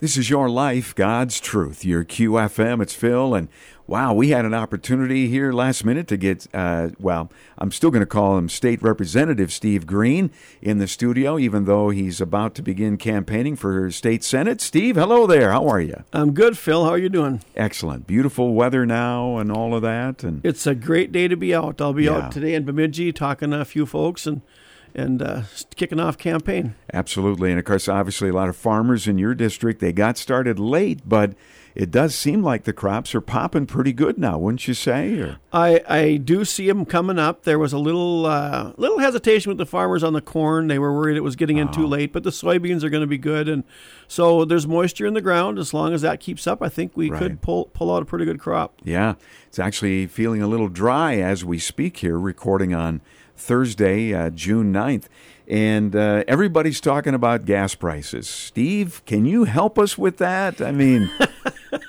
This is your life, God's truth. Your QFM. It's Phil, and wow, we had an opportunity here last minute to get. Uh, well, I'm still going to call him State Representative Steve Green in the studio, even though he's about to begin campaigning for state senate. Steve, hello there. How are you? I'm good, Phil. How are you doing? Excellent. Beautiful weather now, and all of that. And It's a great day to be out. I'll be Yeah. out today in Bemidji talking to a few folks and and uh, kicking off campaign. Absolutely. And of course, obviously, a lot of farmers in your district, they got started late, but it does seem like the crops are popping pretty good now, wouldn't you say? Or, I, I do see them coming up. There was a little uh, little hesitation with the farmers on the corn. They were worried it was getting in too late, but the soybeans are going to be good, and so there's moisture in the ground. As long as that keeps up, I think we Right. could pull pull out a pretty good crop. yeah, it's actually feeling a little dry as we speak here, recording on Thursday, uh, June 9th. And uh, everybody's talking about gas prices. Steve, can you help us with that? I mean,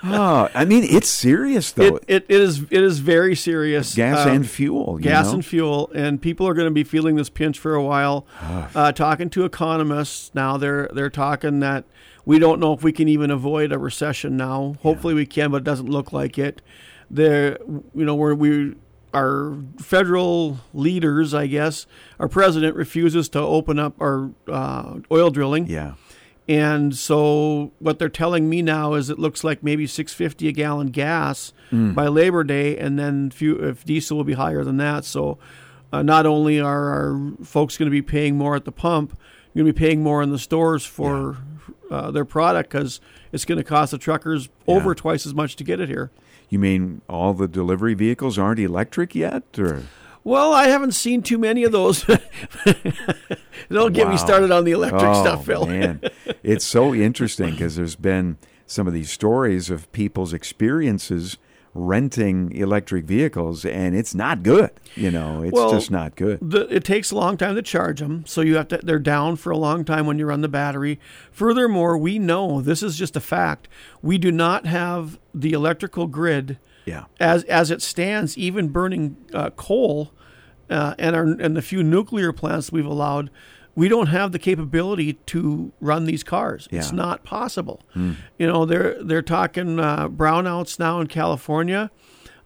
oh, I mean, it's serious though. It, it, it is it is very serious. gas Um, and fuel. you gas know? and fuel, and people are going to be feeling this pinch for a while. Uh, talking to economists now, they're they're talking that we don't know if we can even avoid a recession now. Hopefully, we can, but it doesn't look like it. There, you know, where we our federal leaders, I guess, our president refuses to open up our uh, oil drilling. Yeah. And so what they're telling me now is it looks like maybe 650 a gallon gas by Labor Day, and then few, if diesel will be higher than that. So uh, not only are our folks going to be paying more at the pump, you're going to be paying more in the stores for uh, their product because it's going to cost the truckers over twice as much to get it here. You mean all the delivery vehicles aren't electric yet? Or Well, I haven't seen too many of those. Don't get Wow. me started on the electric oh, stuff, Phil. man. It's so interesting because there's been some of these stories of people's experiences renting electric vehicles, and it's not good. You know, it's Well, just not good. the, it takes a long time to charge them, so you have to. They're down for a long time when you run the battery. Furthermore, we know this is just a fact. We do not have the electrical grid Yeah. as as it stands. Even burning uh, coal uh, and our and the few nuclear plants we've allowed, we don't have the capability to run these cars. It's not possible. You know, they're they're talking uh, brownouts now in California.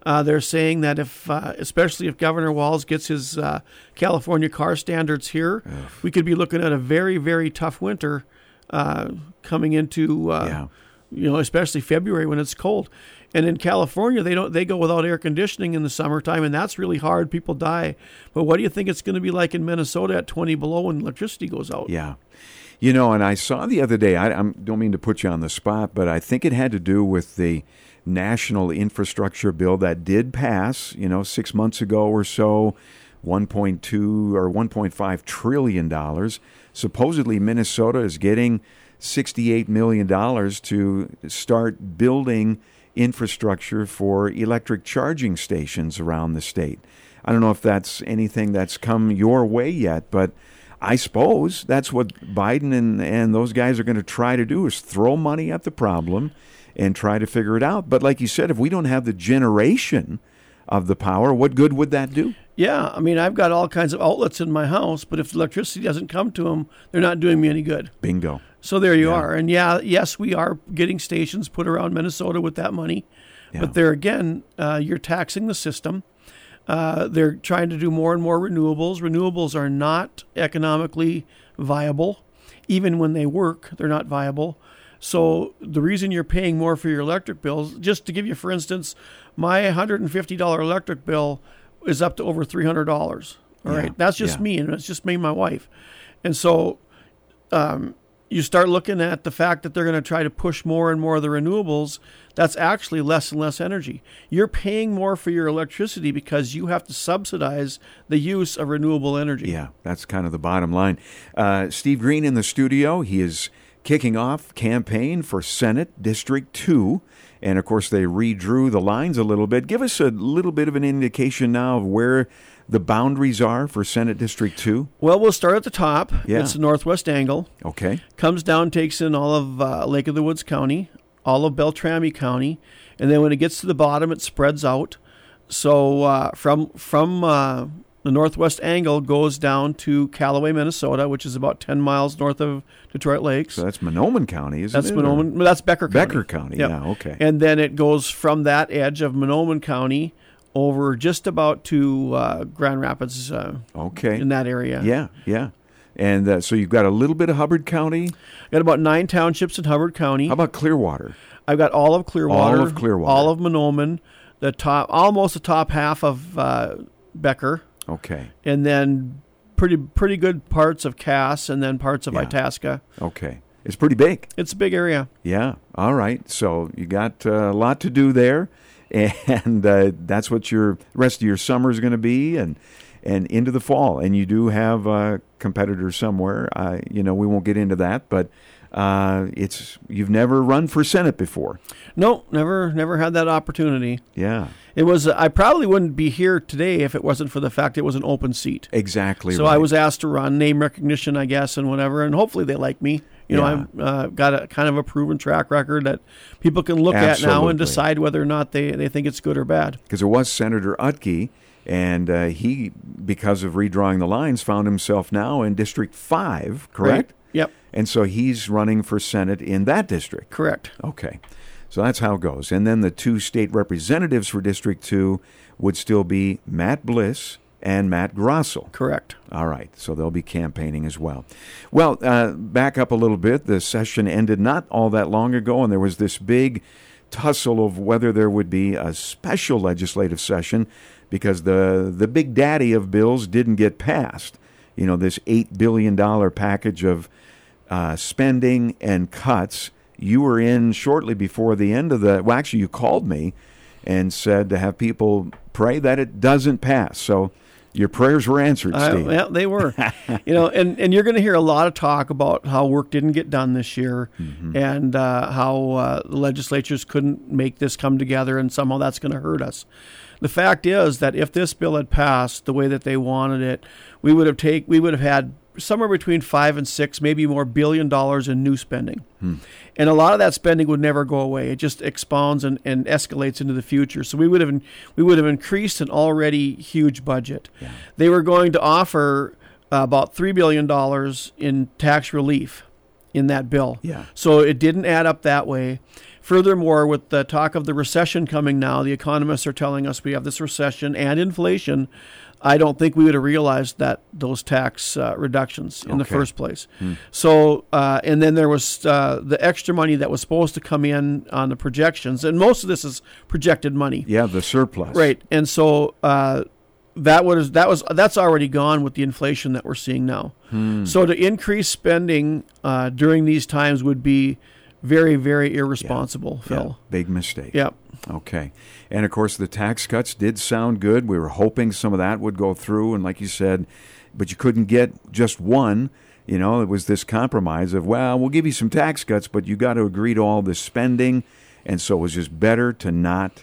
Uh, they're saying that if, uh, especially if Governor Walz gets his uh, California car standards here, we could be looking at a very, very tough winter uh, coming into, uh, Yeah. You know, especially February when it's cold. And in California, they don't they go without air conditioning in the summertime, and that's really hard. People die. But what do you think it's going to be like in Minnesota at 20 below when electricity goes out? Yeah. You know, and I saw the other day, I I don't mean to put you on the spot, but I think it had to do with the national infrastructure bill that did pass, you know, six months ago or so, 1.2 or 1.5 trillion dollars. Supposedly, Minnesota is getting 68 million dollars to start building infrastructure for electric charging stations around the state. I don't know if that's anything that's come your way yet, but I suppose that's what Biden and, and those guys are going to try to do is throw money at the problem and try to figure it out. But like you said, if we don't have the generation of the power, what good would that do? Yeah, I mean, I've got all kinds of outlets in my house, but if the electricity doesn't come to them, they're not doing me any good. Bingo. So there you Yeah. are. And yeah, yes, we are getting stations put around Minnesota with that money. Yeah. But there again, uh, you're taxing the system. Uh, they're trying to do more and more renewables. Renewables are not economically viable. Even when they work, they're not viable. So the reason you're paying more for your electric bills, just to give you, for instance, my $150 electric bill is up to over $300. All right, Yeah, that's just yeah. me, and it's just me and my wife. And so you start looking at the fact that they're going to try to push more and more of the renewables, that's actually less and less energy. You're paying more for your electricity because you have to subsidize the use of renewable energy. Yeah, that's kind of the bottom line. Uh, Steve Green in the studio. He is kicking off campaign for Senate District 2. And of course, they redrew the lines a little bit. Give us a little bit of an indication now of where the boundaries are for Senate District 2. Well, we'll start at the top. Yeah. It's the northwest angle. Okay. Comes down, takes in all of uh, Lake of the Woods County, all of Beltrami County, and then when it gets to the bottom, it spreads out. So uh, from from uh, the northwest angle goes down to Callaway, Minnesota, which is about 10 miles north of Detroit Lakes. So that's Mahnomen County, isn't that's it? Mahnomen. That's Becker County. Becker County. Yep. Yeah. Okay. And then it goes from that edge of Mahnomen County over just about to uh, Grand Rapids uh, okay. in that area. Yeah. Yeah. And uh, so you've got a little bit of Hubbard County. I've got about nine townships in Hubbard County. How about Clearwater? I've got all of Clearwater, All of Clearwater. all of Mahnomen, the top, almost the top half of uh, Becker, Okay. and then pretty pretty good parts of Cass, and then parts of Yeah. Itasca. Okay. It's pretty big. It's a big area. Yeah. All right. So you got uh, a lot to do there, and uh, that's what your rest of your summer is going to be, and and into the fall. And you do have uh, competitors somewhere. Uh, you know, we won't get into that, but uh, it's you've never run for senate before. No, never never had that opportunity. Yeah. It was I probably wouldn't be here today if it wasn't for the fact it was an open seat. Exactly. So right. I was asked to run name recognition, I guess, and whatever, and hopefully they like me. You know, I've uh, got a kind of a proven track record that people can look at now and decide whether or not they, they think it's good or bad. because there was Senator Utke, and uh, he, because of redrawing the lines, found himself now in District Five. Correct. Right? Yep, And so he's running for Senate in that district. correct. Okay. So that's how it goes. And then the two state representatives for District 2 would still be Matt Bliss and Matt Grossell. Correct. All right. So they'll be campaigning as well. Well, uh, back up a little bit. The session ended not all that long ago, and there was this big tussle of whether there would be a special legislative session because the, the big daddy of bills didn't get passed. You know, this $8 billion package of uh, spending and cuts. You were in shortly before the end of the. Well, actually, you called me and said to have people pray that it doesn't pass. So your prayers were answered, Uh, Steve. yeah, they were. you know, and, and you're going to hear a lot of talk about how work didn't get done this year, Mm-hmm. and uh, how uh, the legislatures couldn't make this come together, and somehow that's going to hurt us. The fact is that if this bill had passed the way that they wanted it, we would have take we would have had somewhere between five and six, maybe more billion dollars in new spending. And a lot of that spending would never go away. It just expounds and, and escalates into the future. So we would have we would have increased an already huge budget. They were going to offer uh, about three billion dollars in tax relief in that bill. Yeah. So it didn't add up that way. Furthermore, with the talk of the recession coming now, the economists are telling us we have this recession and inflation. I don't think we would have realized that those tax uh, reductions in the first place. So, uh, and then there was uh, the extra money that was supposed to come in on the projections, and most of this is projected money. Yeah, the surplus. Right, and so uh, that was that was that's already gone with the inflation that we're seeing now. So to increase spending uh, during these times would be very very irresponsible, Yeah, Phil. big mistake. Yep. Okay. And of course, the tax cuts did sound good. We were hoping some of that would go through. And like you said, but you couldn't get just one. You know, it was this compromise of, well, we'll give you some tax cuts, but you got to agree to all this spending. And so it was just better to not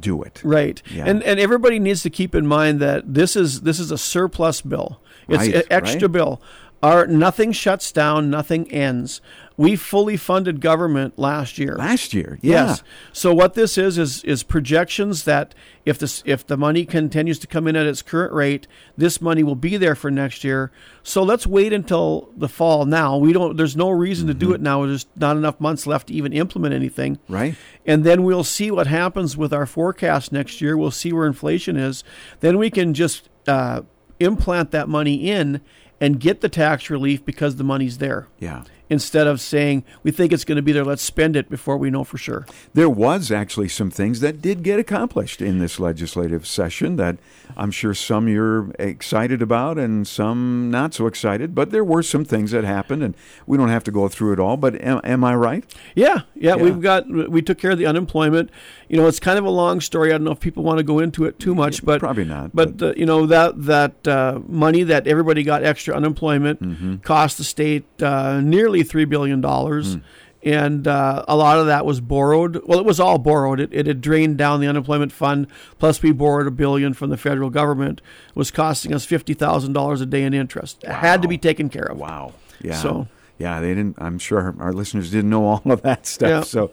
do it. Right. Yeah. And and everybody needs to keep in mind that this is this is a surplus bill. It's Right, an extra right. bill. Our nothing shuts down, nothing ends. We fully funded government last year. Last year, yeah. Yes. So what this is is is projections that if this if the money continues to come in at its current rate, this money will be there for next year. So let's wait until the fall now. We don't there's no reason to do Mm-hmm. it now. There's not enough months left to even implement anything. Right? And then we'll see what happens with our forecast next year. We'll see where inflation is. Then we can just uh, implant that money in and get the tax relief because the money's there Yeah. Instead of saying we think it's going to be there let's spend it before we know for sure There was actually some things that did get accomplished in this legislative session that I'm sure some you're excited about and some not so excited. But there were some things that happened, and we don't have to go through it all. But am, am I right? yeah, yeah Yeah. we've got we took care of the unemployment you know it's kind of a long story i don't know if people want to go into it too much but Probably not. but uh, you know that that uh, money that everybody got extra unemployment Mm-hmm. cost the state uh, nearly three billion dollars, Mm. and uh, a lot of that was borrowed. Well, it was all borrowed. It, it had drained down the unemployment fund. Plus, we borrowed a billion from the federal government. It was costing us fifty thousand dollars a day in interest. It had to be taken care of. Wow. Yeah. So- yeah, they didn't. I'm sure our listeners didn't know all of that stuff. Yeah. So,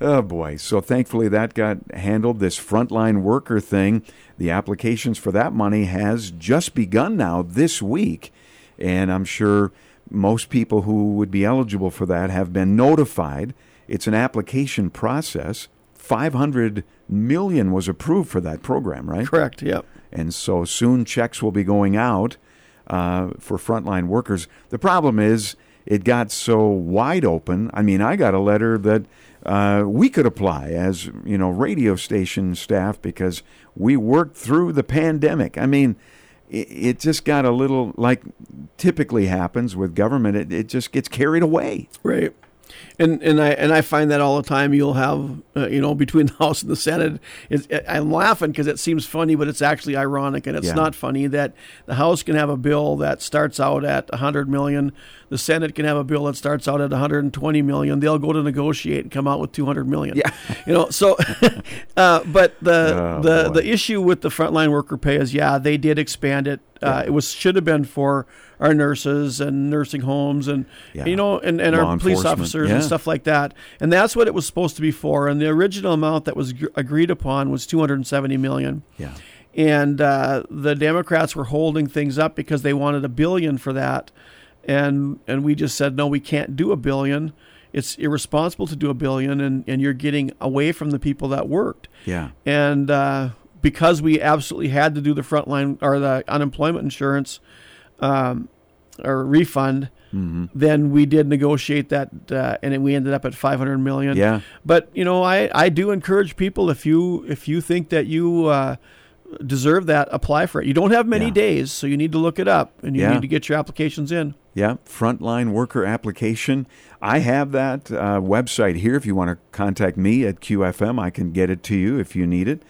Oh boy! So thankfully that got handled. This frontline worker thing, the applications for that money has just begun now this week, and I'm sure most people who would be eligible for that have been notified. It's an application process. 500 million was approved for that program, right? Correct. Yep. And so soon checks will be going out uh, for frontline workers. The problem is it got so wide open. I mean, I got a letter that uh, we could apply as you know radio station staff because we worked through the pandemic. I mean, it, just got a little like typically happens with government. It, it just gets carried away. Right and and I and I find that all the time. You'll have uh, you know between the House and the Senate. It's, I'm laughing because it seems funny, but it's actually ironic, and it's yeah. not funny that the House can have a bill that starts out at 100 million, the Senate can have a bill that starts out at 120 million. They'll go to negotiate and come out with 200 million. Yeah, you know. So, uh, but the oh, the boy. the issue with the frontline worker pay is yeah they did expand it. Uh, yeah. It was should have been for our nurses and nursing homes and yeah. you know and, and our police officers yeah. and stuff like that. And that's what it was supposed to be for. And the original amount that was agreed upon was 270 million. Yeah. And uh, the democrats were holding things up because they wanted a billion for that. And and we just said no we can't do a billion. It's irresponsible to do a billion and, and you're getting away from the people that worked. Yeah. And uh, because we absolutely had to do the frontline or the unemployment insurance um, or refund, mm-hmm. then we did negotiate that, uh, and we ended up at 500 million. Yeah. But you know, I, I do encourage people if you if you think that you uh, deserve that, apply for it. You don't have many yeah. days, so you need to look it up, and you yeah. need to get your applications in. Yeah, frontline worker application. I have that uh, website here. If you want to contact me at QFM, I can get it to you if you need it.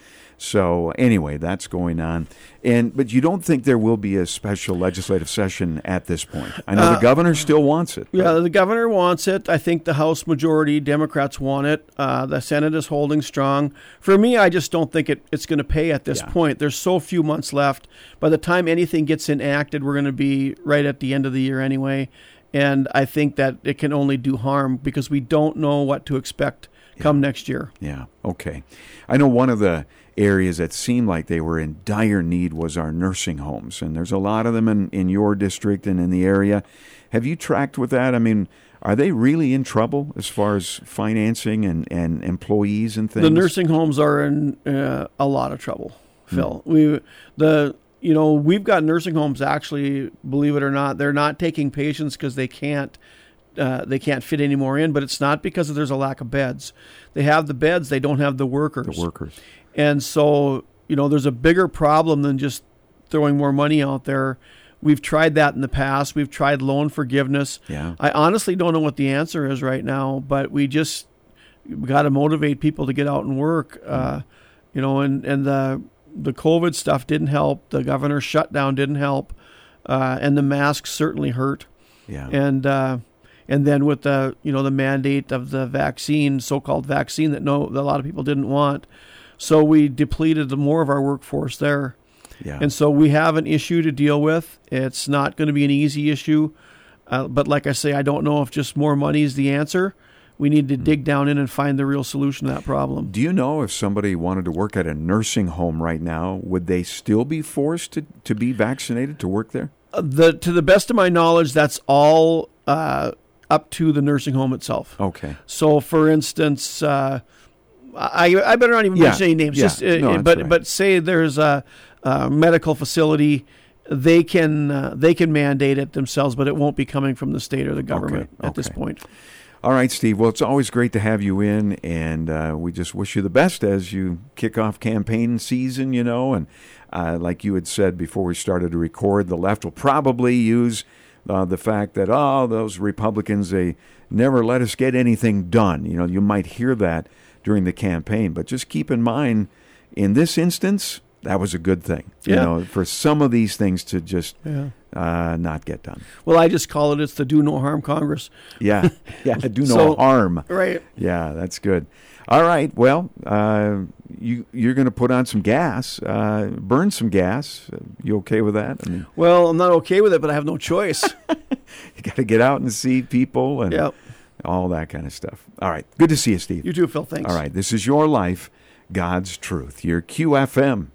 So anyway, that's going on, and but you don't think there will be a special legislative session at this point? I know uh, the governor still wants it. Yeah, the governor wants it. I think the House majority Democrats want it. Uh, the Senate is holding strong. For me, I just don't think it, it's going to pay at this yeah. point. There's so few months left. By the time anything gets enacted, we're going to be right at the end of the year anyway. And I think that it can only do harm because we don't know what to expect come next year. Yeah. Okay. I know one of the areas that seemed like they were in dire need was our nursing homes. And there's a lot of them in, in your district and in the area. Have you tracked with that? I mean, are they really in trouble as far as financing and, and employees and things? The nursing homes are in uh, a lot of trouble, Phil. Mm. We the you know we've got nursing homes actually, believe it or not, they're not taking patients because they can't uh, they can't fit any more in, but it's not because there's a lack of beds. They have the beds, they don't have the workers. The workers. And so, you know, there's a bigger problem than just throwing more money out there. We've tried that in the past. We've tried loan forgiveness. Yeah. I honestly don't know what the answer is right now, but we just got to motivate people to get out and work. Uh, you know, and and the the COVID stuff didn't help. The governor's shutdown didn't help, uh, and the masks certainly hurt. Yeah. And uh, and then with the you know the mandate of the vaccine, so-called vaccine that no that a lot of people didn't want, so we depleted more of our workforce there. Yeah. And so we have an issue to deal with. It's not going to be an easy issue. Uh, but like I say, I don't know if just more money is the answer. We need to mm. dig down in and find the real solution to that problem. Do you know if somebody wanted to work at a nursing home right now, would they still be forced to, to be vaccinated to work there? Uh, the to the best of my knowledge, that's all uh, up to the nursing home itself. Okay. So, for instance, uh, I, I better not even yeah. mention any names. Yeah. Just, uh, no, but right. but say there's a, a, medical facility, they can uh, they can mandate it themselves, but it won't be coming from the state or the government okay. at okay. this point. All right, Steve. Well, it's always great to have you in, and uh, we just wish you the best as you kick off campaign season. You know, and uh, like you had said before we started to record, the left will probably use uh, the fact that oh, those Republicans they never let us get anything done. You know, you might hear that during the campaign. But just keep in mind, in this instance, that was a good thing. Yeah. You know, for some of these things to just yeah. uh, not get done. Well, I just call it it's the do no harm Congress. Yeah, yeah, do no so, harm. Right. Yeah, that's good. All right. Well, uh, you you're going to put on some gas, uh, burn some gas. You okay with that? I mean, well, I'm not okay with it, but I have no choice. you got to get out and see people and. Yep all that kind of stuff. All right. Good to see you, Steve. You too, Phil. Thanks. All right. This is your life, God's truth. Your QFM